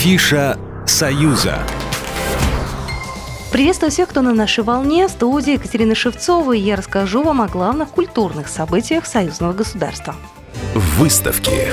Афиша «Союза». Приветствую всех, кто на нашей волне. В студии Екатерина Шевцова, и я расскажу вам о главных культурных событиях союзного государства. Выставки.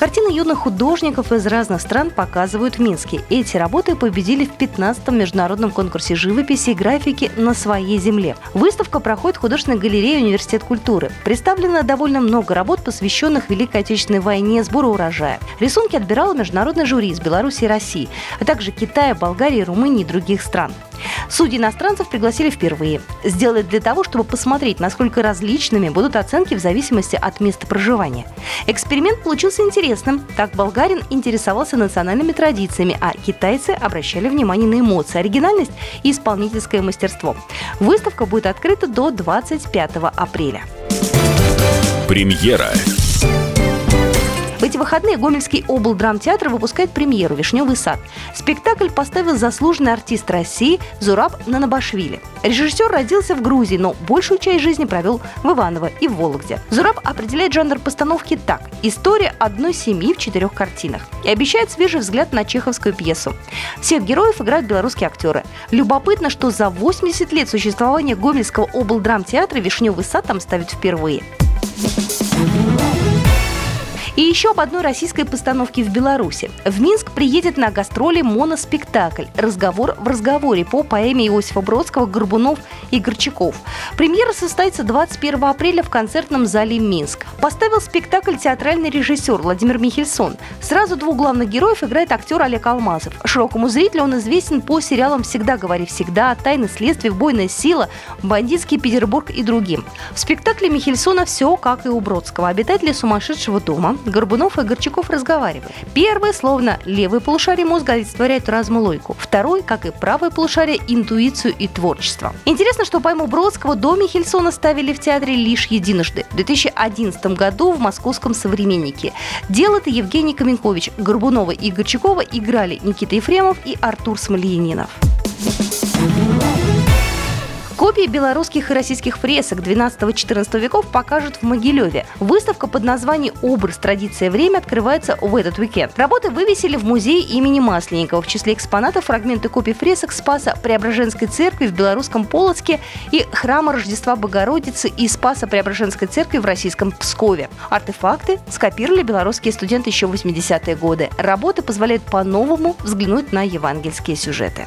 Картины юных художников из разных стран показывают в Минске. Эти работы победили в 15-м международном конкурсе живописи и графики на своей земле. Выставка проходит в художественной галерее Университет культуры. Представлено довольно много работ, посвященных Великой Отечественной войне, сбору урожая. Рисунки отбирала международный жюри из Беларуси и России, а также Китая, Болгарии, Румынии и других стран. Судьи иностранцев пригласили впервые. Сделали для того, чтобы посмотреть, насколько различными будут оценки в зависимости от места проживания. Эксперимент получился интересным. Так болгарин интересовался национальными традициями, а китайцы обращали внимание на эмоции, оригинальность и исполнительское мастерство. Выставка будет открыта до 25 апреля. Премьера. В эти выходные Гомельский облдрамтеатр выпускает премьеру «Вишневый сад». Спектакль поставил заслуженный артист России Зураб Нанабашвили. Режиссер родился в Грузии, но большую часть жизни провел в Иваново и в Вологде. Зураб определяет жанр постановки так – история одной семьи в четырех картинах. И обещает свежий взгляд на чеховскую пьесу. Всех героев играют белорусские актеры. Любопытно, что за 80 лет существования Гомельского облдрамтеатра «Вишневый сад» там ставят впервые. И еще об одной российской постановке в Беларуси. В Минск приедет на гастроли моноспектакль «Разговор в разговоре» по поэме Иосифа Бродского «Горбунов и Горчаков». Премьера состоится 21 апреля в концертном зале Минск. Поставил спектакль театральный режиссер Владимир Михельсон. Сразу двух главных героев играет актер Олег Алмазов. Широкому зрителю он известен по сериалам «Всегда говори всегда», «Тайны следствия», «Бойная сила», «Бандитский Петербург» и другим. В спектакле Михельсона все как и у Бродского. Обитатели сумасшедшего дома, Горбунов и Горчаков разговаривают. Первый, словно левый полушарие мозга, олицетворяет логику. Второй, как и правое полушарие, интуицию и творчество. Интересно, что поэму Бродского до Михельсона ставили в театре лишь единожды. В 2011 году в московском «Современнике». Дело-то Евгений Каменкович. Горбунова и Горчакова играли Никита Ефремов и Артур Смольянинов. Копии белорусских и российских фресок 12-14 веков покажут в Могилеве. Выставка под названием «Образ, традиция, время» открывается в этот уикенд. Работы вывесили в музее имени Масленникова. В числе экспонатов фрагменты копий фресок Спаса Преображенской церкви в белорусском Полоцке и храма Рождества Богородицы и Спаса Преображенской церкви в российском Пскове. Артефакты скопировали белорусские студенты еще в 80-е годы. Работы позволяют по-новому взглянуть на евангельские сюжеты.